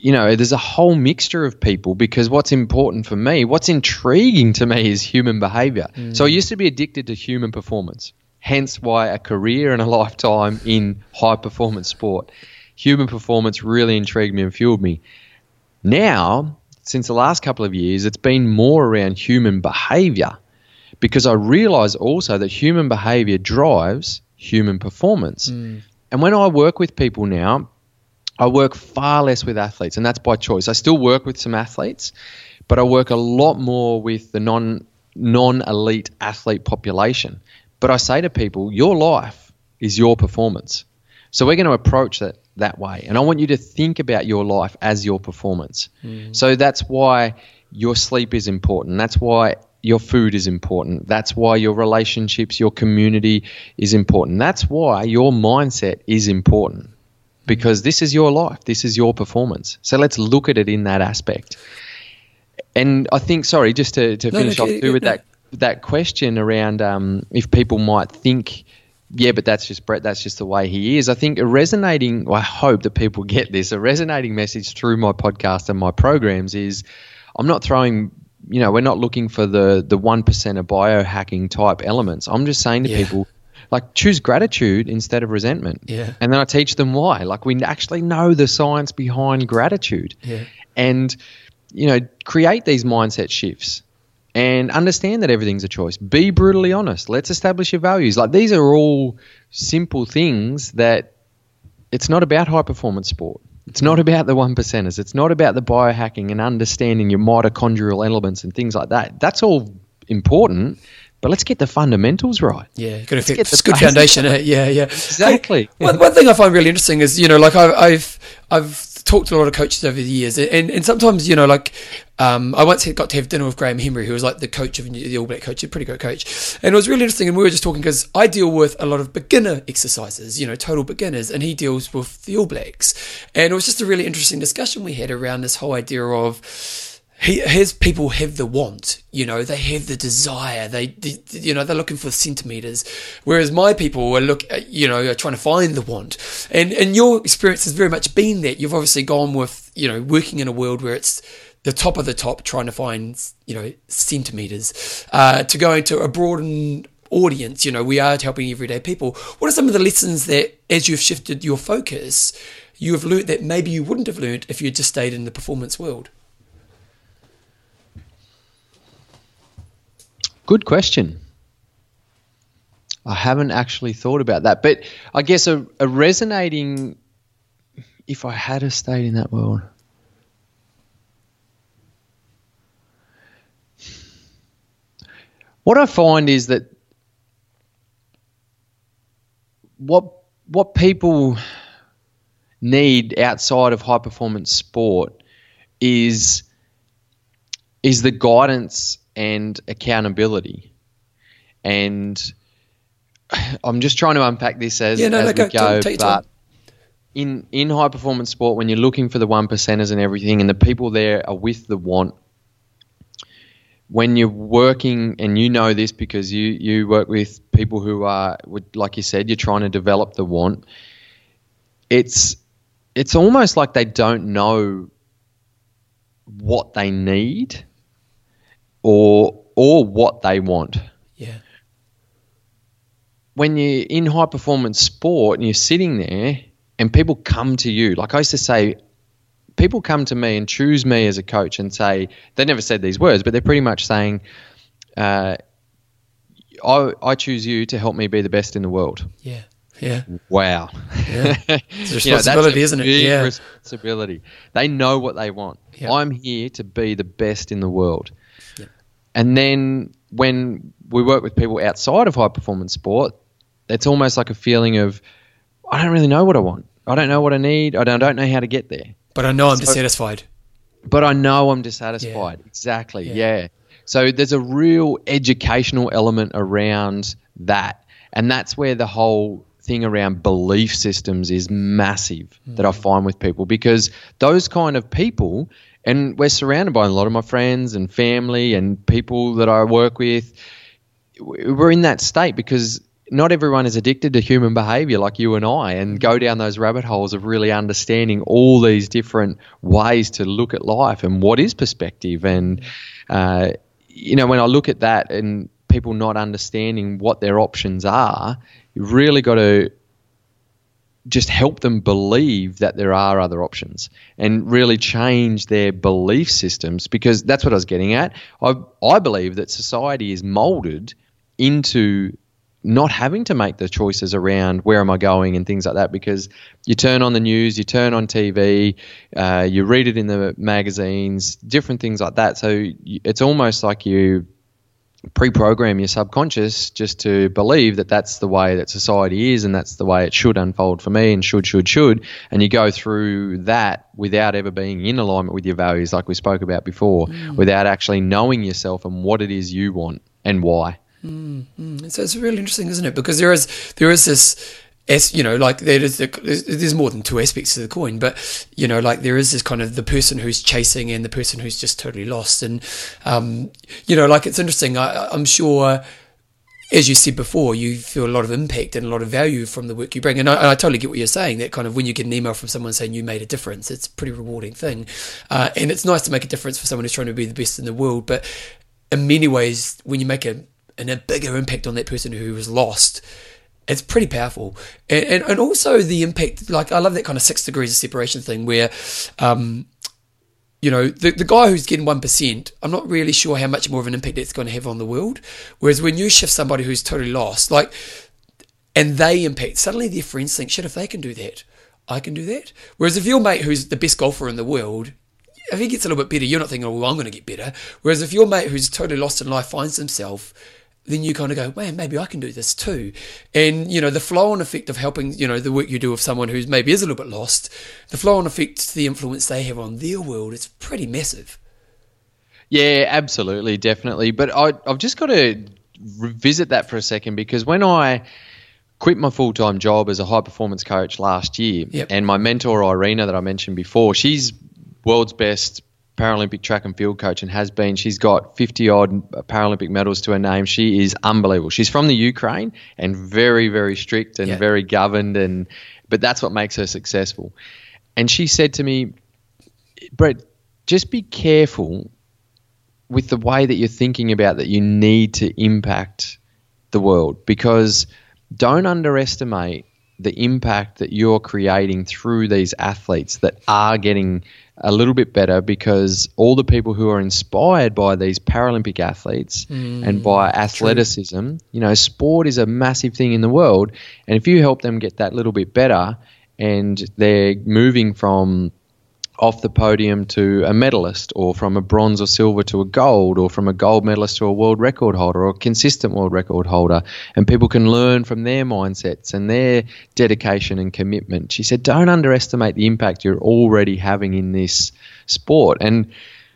you know, there's a whole mixture of people because what's important for me, what's intriguing to me is human behavior. Mm. So I used to be addicted to human performance, hence why a career and a <laughs> lifetime in high performance sport. Human performance really intrigued me and fueled me. Now, since the last couple of years, it's been more around human behavior because I realize also that human behavior drives human performance. Mm. And when I work with people now, I work far less with athletes, and that's by choice. I still work with some athletes, but I work a lot more with the non non elite athlete population. But I say to people, your life is your performance. So we're going to approach that that way. And I want you to think about your life as your performance. Mm. So that's why your sleep is important. That's why your food is important. That's why your relationships, your community is important. That's why your mindset is important because this is your life. This is your performance. So let's look at it in that aspect. And I think, sorry, just to, to no, finish no, off too with that that question around um, if people might think yeah, but that's just Brett. That's just the way he is. I think a resonating. Well, I hope that people <laughs> get this. A resonating message through my podcast and my programs is, I'm not throwing. You know, we're not looking for the the one percent of biohacking type elements. I'm just saying to yeah. people, like choose gratitude instead of resentment. Yeah. And then I teach them why. Like we actually know the science behind gratitude. Yeah. And you know, create these mindset shifts and understand that everything's a choice. Be brutally honest. Let's establish your values. Like these are all simple things that it's not about high performance sport. It's not about the one percenters. It's not about the biohacking and understanding your mitochondrial elements and things like that. That's all important, but let's get the fundamentals right. Yeah, got to get the good foundation. Right. Eh? Yeah, yeah, exactly. One, one thing I find really interesting is you know like I've I've, I've talked to a lot of coaches over the years, and, and sometimes you know, like um, I once got to have dinner with Graham Henry, who was like the coach of the All Black coach, a pretty good coach, and it was really interesting. And we were just talking because I deal with a lot of beginner exercises, you know, total beginners, and he deals with the All Blacks, and it was just a really interesting discussion we had around this whole idea of his people have the want, you know, they have the desire, they, they, you know, they're looking for centimeters, whereas my people are look, you know, are trying to find the want, and and your experience has very much been that you've obviously gone with, you know, working in a world where it's the top of the top, trying to find, you know, centimeters, uh, to go into a broadened audience, you know, we are helping everyday people. What are some of the lessons that, as you've shifted your focus, you have learned that maybe you wouldn't have learned if you had just stayed in the performance world? Good question. I haven't actually thought about that, but I guess a, a resonating. If I had a stayed in that world, what I find is that what what people need outside of high performance sport is is the guidance and accountability. And <sighs> I'm just trying to unpack this as, yeah, no, as no, we go, go but in in high performance sport, when you're looking for the one percenters and everything, and the people there are with the want, when you're working, and you know this because you you work with people who are, like you said, you're trying to develop the want. It's it's almost like they don't know what they need or or what they want. Yeah. When you're in high performance sport and you're sitting there and people come to you, like I used to say, people come to me and choose me as a coach and say, they never said these words, but they're pretty much saying, uh, I, I choose you to help me be the best in the world. Yeah. Yeah. Wow. Yeah. <laughs> It's a responsibility, you know, isn't it? Yeah. Responsibility. They know what they want. I'm here to be the best in the world. And then when we work with people outside of high performance sport, it's almost like a feeling of, I don't really know what I want. I don't know what I need. I don't, I don't know how to get there. But I know I'm so, dissatisfied. But I know I'm dissatisfied. Yeah. Exactly. Yeah. yeah. So there's a real educational element around that. And that's where the whole thing around belief systems is massive mm. that I find with people because those kind of people and we're surrounded by a lot of my friends and family and people that I work with. We're in that state because not everyone is addicted to human behavior like you and I and go down those rabbit holes of really understanding all these different ways to look at life and what is perspective. And, uh, you know, when I look at that and people not understanding what their options are, you really got to just help them believe that there are other options and really change their belief systems because that's what I was getting at. I, I believe that society is molded into not having to make the choices around where am I going and things like that because you turn on the news, you turn on TV, uh, you read it in the magazines, different things like that. So it's almost like you pre-program your subconscious just to believe that that's the way that society is and that's the way it should unfold for me and should should should and you go through that without ever being in alignment with your values like we spoke about before mm. without actually knowing yourself and what it is you want and why mm, mm. so it's really interesting isn't it because there is there is this as you know, like there is there's more than two aspects to the coin, but you know, like there is this kind of the person who's chasing and the person who's just totally lost, and um, you know, like it's interesting. I, I'm sure as you said before, you feel a lot of impact and a lot of value from the work you bring. And I, I, totally get what you're saying. That kind of when you get an email from someone saying you made a difference, it's a pretty rewarding thing. Uh, and it's nice to make a difference for someone who's trying to be the best in the world. But in many ways, when you make a, a bigger impact on that person who was lost, it's pretty powerful. And, and, and also the impact, like I love that kind of six degrees of separation thing where, um, you know, the, the guy who's getting 1%, I'm not really sure how much more of an impact that's going to have on the world. Whereas when you shift somebody who's totally lost, like, and they impact, suddenly their friends think, shit, if they can do that, I can do that. Whereas if your mate who's the best golfer in the world, if he gets a little bit better, you're not thinking, oh, well, I'm going to get better. Whereas if your mate who's totally lost in life finds himself, then you kind of go, man, maybe I can do this too. And, you know, the flow on effect of helping, you know, the work you do with someone who's maybe is a little bit lost, the flow on effect, the influence they have on their world, it's pretty massive. Yeah, absolutely, definitely. But I, I've just got to revisit that for a second because when I quit my full time job as a high performance coach last year, yep. and my mentor, Irina, that I mentioned before, she's world's best Paralympic track and field coach and has been. She's got 50 odd Paralympic medals to her name. She is unbelievable. She's from the Ukraine and very, very strict and yeah. very governed, and but that's what makes her successful. And she said to me, Brett, just be careful with the way that you're thinking about that you need to impact the world because don't underestimate the impact that you're creating through these athletes that are getting a little bit better because all the people who are inspired by these Paralympic athletes mm, and by athleticism, true. you know, sport is a massive thing in the world. And if you help them get that little bit better and they're moving from off the podium to a medalist, or from a bronze or silver to a gold, or from a gold medalist to a world record holder, or a consistent world record holder. And people can learn from their mindsets and their dedication and commitment. She said, Don't underestimate the impact you're already having in this sport. And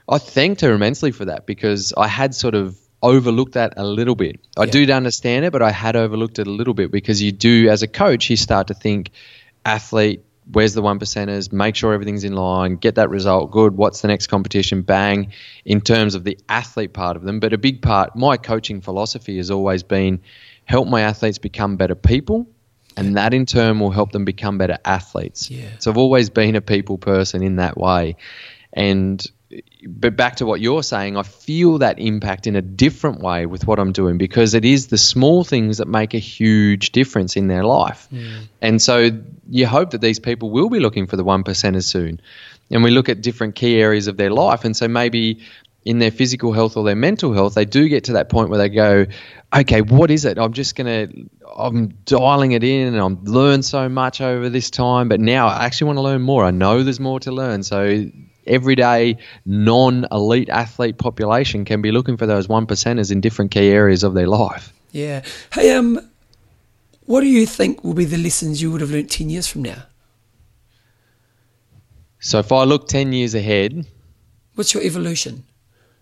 I thanked her immensely for that because I had sort of overlooked that a little bit. I yeah. do understand it, but I had overlooked it a little bit because you do, as a coach, you start to think athlete, where's the one percenters, make sure everything's in line, get that result, good, what's the next competition, bang, in terms of the athlete part of them. But a big part, my coaching philosophy has always been help my athletes become better people. And that in turn will help them become better athletes. Yeah. So I've always been a people person in that way. And but back to what you're saying, I feel that impact in a different way with what I'm doing because it is the small things that make a huge difference in their life. Mm. And so you hope that these people will be looking for the one percenters soon. And we look at different key areas of their life. And so maybe in their physical health or their mental health, they do get to that point where they go, okay, what is it? I'm just going to, I'm dialing it in and I'm learned so much over this time, but now I actually want to learn more. I know there's more to learn. So everyday non-elite athlete population can be looking for those one percenters in different key areas of their life. Yeah. Hey, um, what do you think will be the lessons you would have learnt ten years from now? So if I look ten years ahead, what's your evolution?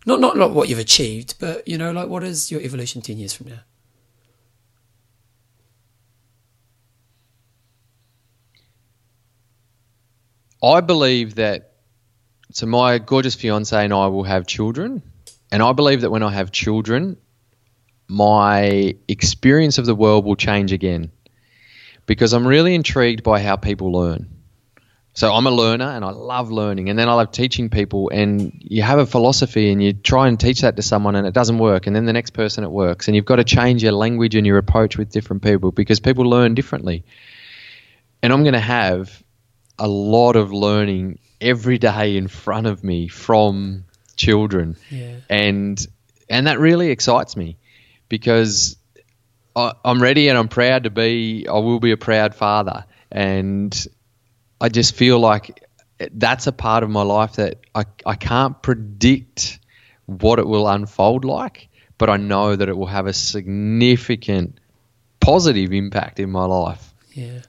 Not not not what you've achieved, but you know, like what is your evolution ten years from now? I believe that so my gorgeous fiance and I will have children, and I believe that when I have children, my experience of the world will change again because I'm really intrigued by how people learn. So I'm a learner and I love learning, and then I love teaching people. And you have a philosophy and you try and teach that to someone, and it doesn't work. And then the next person it works, and you've got to change your language and your approach with different people because people learn differently. And I'm going to have a lot of learning every day in front of me from children, yeah. and and that really excites me because I, I'm ready and I'm proud to be. I will be a proud father, and I just feel like that's a part of my life that I I can't predict what it will unfold like, but I know that it will have a significant positive impact in my life. Yeah.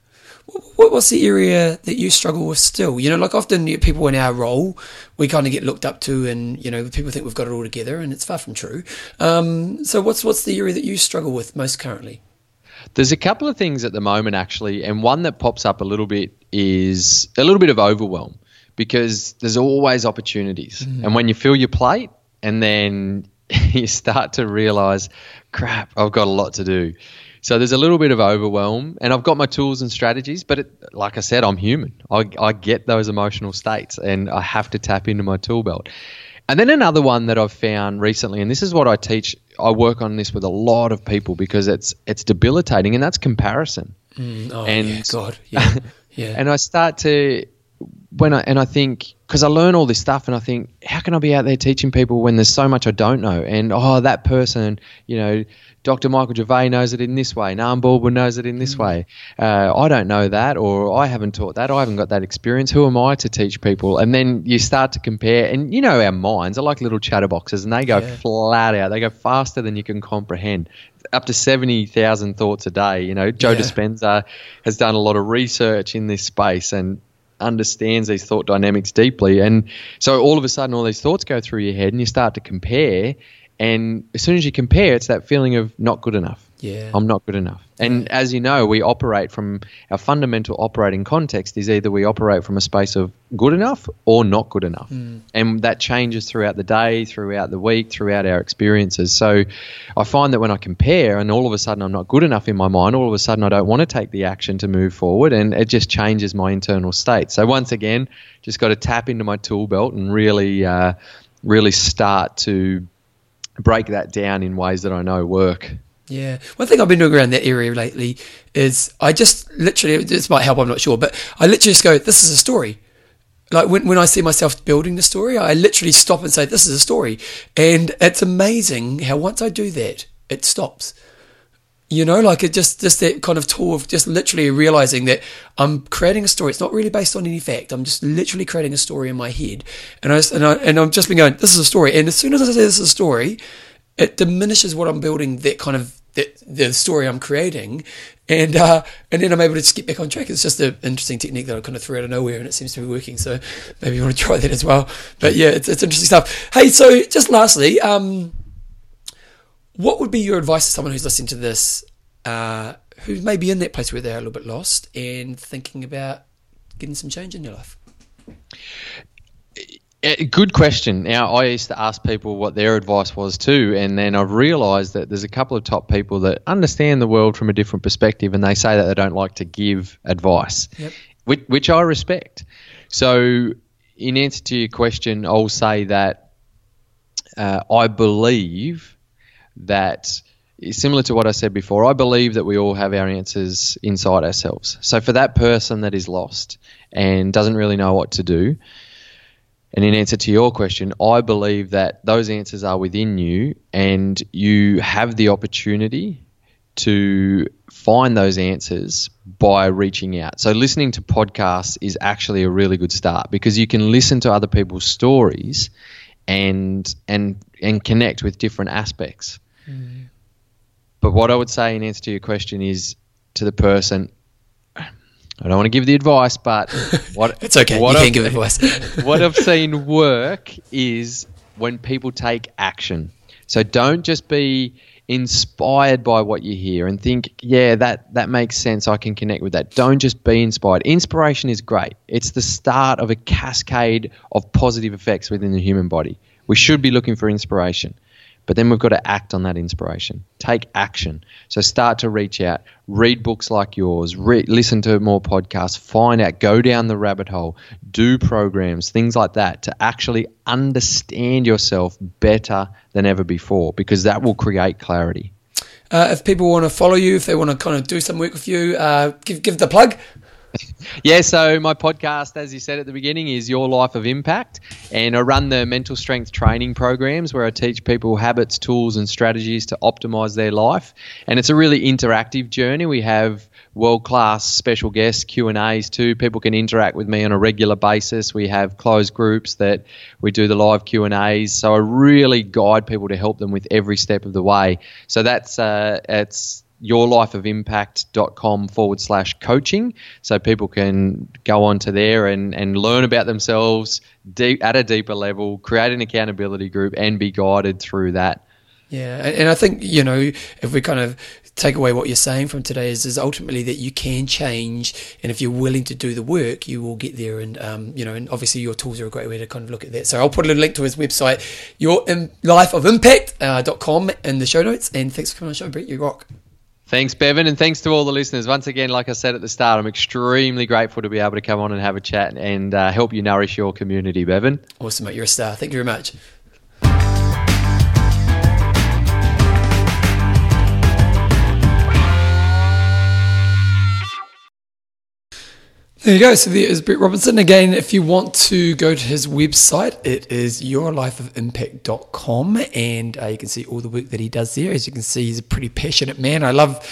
What, what's the area that you struggle with still? You know, like often people in our role, we kind of get looked up to, and you know, people think we've got it all together, and it's far from true. Um, so, what's what's the area that you struggle with most currently? There's a couple of things at the moment actually, and one that pops up a little bit is a little bit of overwhelm because there's always opportunities, mm. and when you fill your plate, and then <laughs> you start to realize, crap, I've got a lot to do. So there's a little bit of overwhelm, and I've got my tools and strategies, but it, like I said, I'm human. I, I get those emotional states, and I have to tap into my tool belt. And then another one that I've found recently, and this is what I teach. I work on this with a lot of people because it's it's debilitating, and that's comparison. Mm, oh, and yeah, God, yeah, <laughs> yeah. and I start to when I and I think because I learn all this stuff and I think how can I be out there teaching people when there's so much I don't know and oh that person you know Dr. Michael Gervais knows it in this way. Nam Baldwin knows it in this mm. way. Uh, I don't know that, or I haven't taught that. I haven't got that experience. Who am I to teach people? And then you start to compare, and you know our minds are like little chatterboxes, and they go yeah. flat out. They go faster than you can comprehend. Up to seventy thousand thoughts a day. You know, Joe yeah. Dispenza has done a lot of research in this space, and understands these thought dynamics deeply. And so all of a sudden, all these thoughts go through your head, and you start to compare. And as soon as you compare, it's that feeling of not good enough. Yeah. I'm not good enough. And as you know, we operate from our fundamental operating context is either we operate from a space of good enough or not good enough. Mm. And that changes throughout the day, throughout the week, throughout our experiences. So I find that when I compare and all of a sudden I'm not good enough in my mind, all of a sudden I don't want to take the action to move forward and it just changes my internal state. So once again, just got to tap into my tool belt and really, uh, really start to break that down in ways that I know work. Yeah. One thing I've been doing around that area lately is I just literally, this might help, I'm not sure, but I literally just go, this is a story. Like when, when I see myself building the story, I literally stop and say, this is a story. And it's amazing how once I do that, it stops. You know, like it just, just that kind of tool of just literally realizing that I'm creating a story. It's not really based on any fact. I'm just literally creating a story in my head. And I, and I, and I've just been going, this is a story. And as soon as I say this is a story, it diminishes what I'm building, that kind of, that, the story I'm creating. And, uh, and then I'm able to just get back on track. It's just an interesting technique that I kind of threw out of nowhere and it seems to be working. So maybe you want to try that as well. But yeah, it's, it's interesting stuff. Hey, so just lastly, um, what would be your advice to someone who's listening to this, uh, who may be in that place where they're a little bit lost and thinking about getting some change in their life? Good question. Now, I used to ask people what their advice was too, and then I've realised that there's a couple of top people that understand the world from a different perspective, and they say that they don't like to give advice, yep. which, which I respect. So, in answer to your question, I'll say that uh, I believe that similar to what I said before, I believe that we all have our answers inside ourselves. So for that person that is lost and doesn't really know what to do, and in answer to your question, I believe that those answers are within you and you have the opportunity to find those answers by reaching out. So listening to podcasts is actually a really good start because you can listen to other people's stories and and and connect with different aspects. Mm. But what I would say in answer to your question is to the person, I don't want to give the advice, but <laughs> what it's okay. What you can give advice. <laughs> what I've seen work is when people take action. So don't just be inspired by what you hear and think, yeah, that that makes sense. I can connect with that. Don't just be inspired. Inspiration is great. It's the start of a cascade of positive effects within the human body. We should be looking for inspiration. But then we've got to act on that inspiration. Take action. So start to reach out, read books like yours, re- listen to more podcasts, find out, go down the rabbit hole, do programs, things like that to actually understand yourself better than ever before because that will create clarity. Uh, if people want to follow you, if they want to kind of do some work with you, uh, give give the plug. <laughs> Yeah, so my podcast, as you said at the beginning, is Your Life of Impact. And I run the mental strength training programs where I teach people habits, tools, and strategies to optimize their life. And it's a really interactive journey. We have world class special guests, Q&As too. People can interact with me on a regular basis. We have closed groups that we do the live Q&As. So I really guide people to help them with every step of the way. So that's, uh, it's, yourlifeofimpact.com forward slash coaching. So people can go onto there and, and learn about themselves deep, at a deeper level, create an accountability group, and be guided through that. Yeah, and I think you know if we kind of take away what you're saying from today is, is ultimately that you can change, and if you're willing to do the work, you will get there. And um, you know, and obviously your tools are a great way to kind of look at that. So I'll put a little link to his website, your life lifeofimpact.com uh, in the show notes. And thanks for coming on the show, Brett. You rock. Thanks, Bevan, and thanks to all the listeners. Once again, like I said at the start, I'm extremely grateful to be able to come on and have a chat and uh, help you nourish your community, Bevan. Awesome, mate. You're a star. Thank you very much. There you go. So there is Brett Robinson. Again, if you want to go to his website, it is yourlifeofimpact.com and uh, you can see all the work that he does there. As you can see, he's a pretty passionate man. I love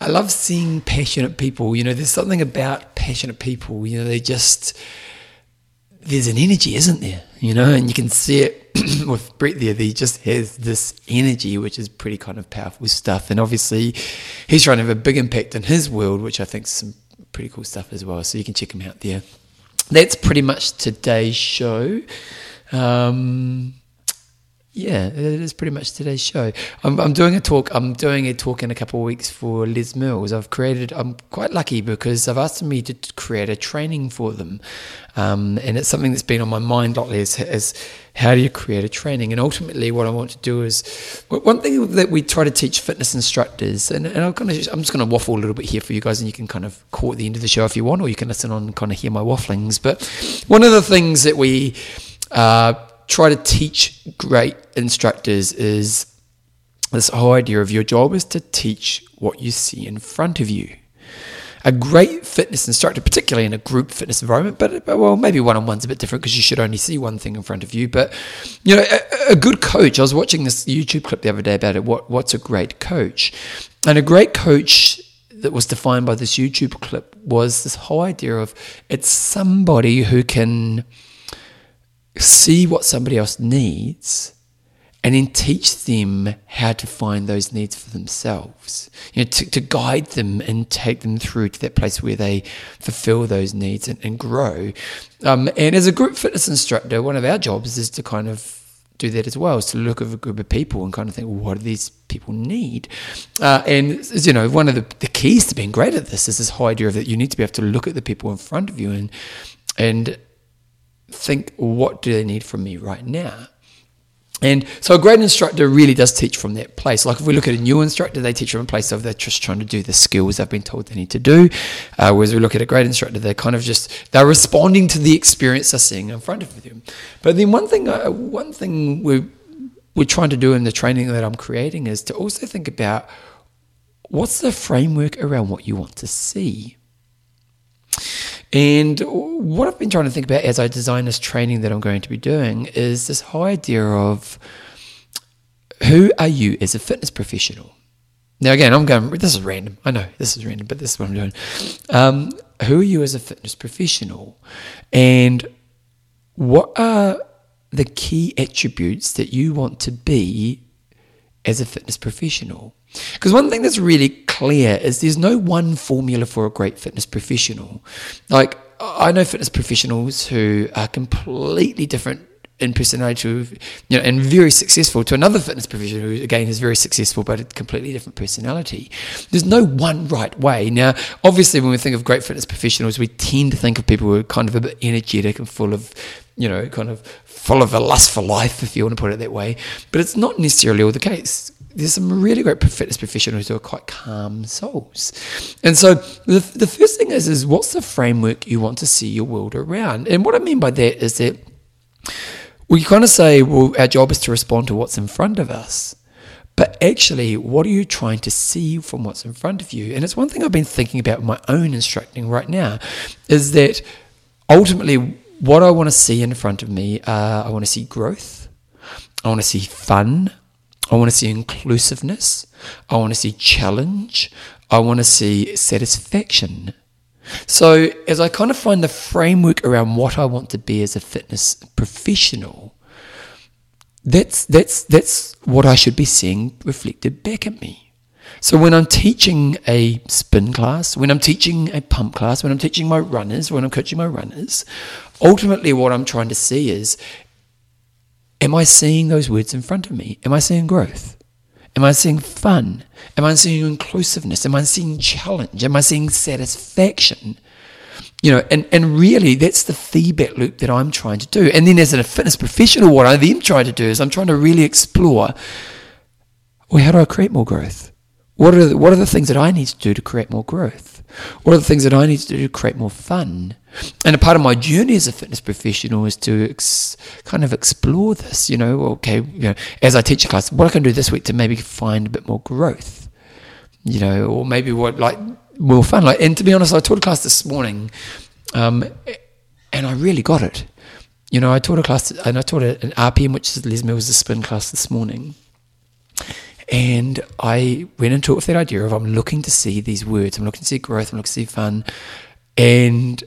I love seeing passionate people. You know, there's something about passionate people. You know, they just there's an energy, isn't there? You know, and you can see it <clears throat> with Brett there. He just has this energy, which is pretty kind of powerful stuff. And obviously, he's trying to have a big impact in his world, which I think is some pretty cool stuff as well. So you can check them out there. That's pretty much today's show. Um, yeah, it is pretty much today's show. I'm, I'm doing a talk. I'm doing a talk in a couple of weeks for Les Mills. I've created. I'm quite lucky because I've asked me to create a training for them, um, and it's something that's been on my mind lately. Is, is how do you create a training? And ultimately, what I want to do is one thing that we try to teach fitness instructors, and, and I'm kind of I'm just going to waffle a little bit here for you guys, and you can kind of call at the end of the show if you want, or you can listen on and kind of hear my wafflings. But one of the things that we uh, try to teach great instructors is this whole idea of your job is to teach what you see in front of you. A great fitness instructor, particularly in a group fitness environment, but, but well, maybe one on one's a bit different because you should only see one thing in front of you. But you know, a, a, good coach. I was watching this YouTube clip the other day about it. What what's a great coach? And a great coach that was defined by this YouTube clip was this whole idea of it's somebody who can see what somebody else needs and then teach them how to find those needs for themselves. You know, to, to guide them and take them through to that place where they fulfill those needs and, and grow. Um, and as a group fitness instructor, one of our jobs is to kind of do that as well, is to look at a group of people and kind of think, well, what do these people need? Uh, and, you know, one of the, the keys to being great at this is this whole idea of that you need to be able to look at the people in front of you and, and think, what do they need from me right now? And so a great instructor really does teach from that place. Like if we look at a new instructor, they teach from a place of they're just trying to do the skills they've been told they need to do. Uh, whereas we look at a great instructor, they're kind of just they're responding to the experience they're seeing in front of them. But then one thing, uh, one thing we we're trying to do in the training that I'm creating is to also think about what's the framework around what you want to see. And what I've been trying to think about as I design this training that I'm going to be doing is this whole idea of who are you as a fitness professional? Now, again, I'm going, this is random. I know this is random, but this is what I'm doing. Um, who are you as a fitness professional? And what are the key attributes that you want to be as a fitness professional? Because one thing that's really clear is there's no one formula for a great fitness professional. Like, I know fitness professionals who are completely different in personality to, you know, and very successful to another fitness professional who again is very successful but a completely different personality. There's no one right way. Now, obviously when we think of great fitness professionals, we tend to think of people who are kind of a bit energetic and full of, you know, kind of full of a lust for life, if you want to put it that way. But it's not necessarily all the case there's some really great fitness professionals who are quite calm souls. And so the, the first thing is, is what's the framework you want to see your world around? And what I mean by that is that we kind of say, well, our job is to respond to what's in front of us. but actually, what are you trying to see from what's in front of you? And it's one thing I've been thinking about my own instructing right now is that ultimately, what I want to see in front of me, uh, I want to see growth, I want to see fun, I want to see inclusiveness, I want to see challenge, I want to see satisfaction. So, as I kind of find the framework around what I want to be as a fitness professional, that's that's that's what I should be seeing reflected back at me. So when I'm teaching a spin class, when I'm teaching a pump class, when I'm teaching my runners, when I'm coaching my runners, ultimately what I'm trying to see is am I seeing those words in front of me? Am I seeing growth? Am I seeing fun? Am I seeing inclusiveness? Am I seeing challenge? Am I seeing satisfaction? You know, and, and really that's the feedback loop that I'm trying to do. And then as a fitness professional, what I then try to do is I'm trying to really explore well, how do I create more growth? What are the, what are the things that I need to do to create more growth? What are the things that I need to do to create more fun? And a part of my journey as a fitness professional is to ex, kind of explore this. You know, okay, you know, as I teach a class, what I can do this week to maybe find a bit more growth. You know, or maybe what like more fun. Like, and to be honest, I taught a class this morning, um, and I really got it. You know, I taught a class, and I taught an RPM, which is Les Mills' spin class this morning. And I went into it with that idea of I'm looking to see these words, I'm looking to see growth, I'm looking to see fun. And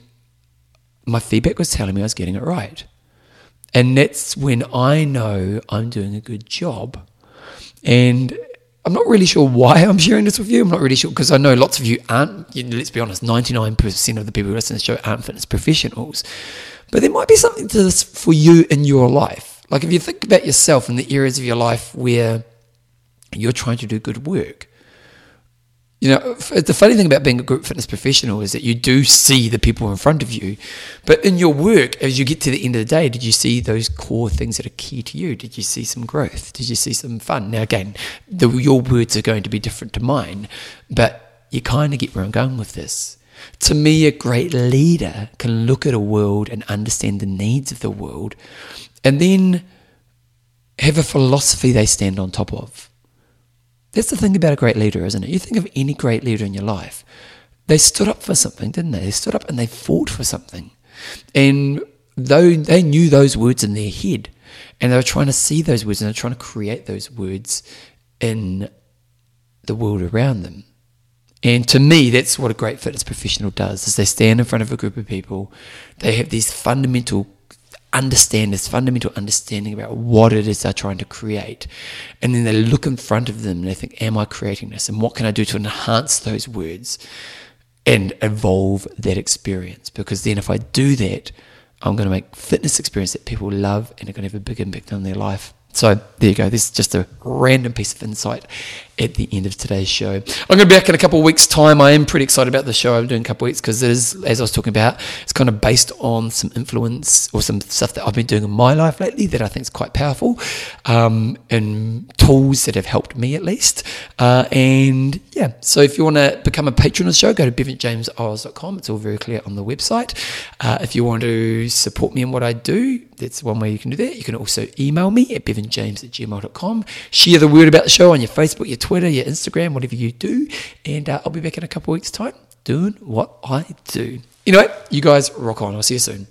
my feedback was telling me I was getting it right. And that's when I know I'm doing a good job. And I'm not really sure why <laughs> I'm sharing this with you. I'm not really sure because I know lots of you aren't, you know, let's be honest, 99% of the people who listen to the show aren't fitness professionals. But there might be something to this for you in your life. Like if you think about yourself and the areas of your life where you're trying to do good work, you know, the funny thing about being a group fitness professional is that you do see the people in front of you. But in your work, as you get to the end of the day, did you see those core things that are key to you? Did you see some growth? Did you see some fun? Now, again, the, your words are going to be different to mine, but you kind of get where I'm going with this. To me, a great leader can look at a world and understand the needs of the world and then have a philosophy they stand on top of. That's the thing about a great leader, isn't it? You think of any great leader in your life, they stood up for something, didn't they? They stood up and they fought for something. And though they knew those words in their head, and they were trying to see those words and they're trying to create those words in the world around them. And to me, that's what a great fitness professional does is they stand in front of a group of people, they have these fundamental understand this fundamental understanding about what it is they're trying to create. And then they look in front of them and they think, Am I creating this? And what can I do to enhance those words and evolve that experience? Because then if I do that, I'm going to make fitness experience that people love and are going to have a big impact on their life. So there you go. This is just a random piece of insight at the end of today's show. I'm going to be back in a couple of weeks' time. I am pretty excited about the show I'm doing a couple of weeks because it is, as I was talking about, it's kind of based on some influence or some stuff that I've been doing in my life lately that I think is quite powerful um, and tools that have helped me at least. Uh, and yeah, so if you want to become a patron of the show, go to bevanjamesoz.com. It's all very clear on the website. Uh, if you want to support me in what I do, that's one way you can do that. You can also email me at bevanjames at gmail.com. Share the word about the show on your Facebook, your Twitter, your Instagram, whatever you do. And uh, I'll be back in a couple weeks' time doing what I do. Anyway, you guys rock on. I'll see you soon.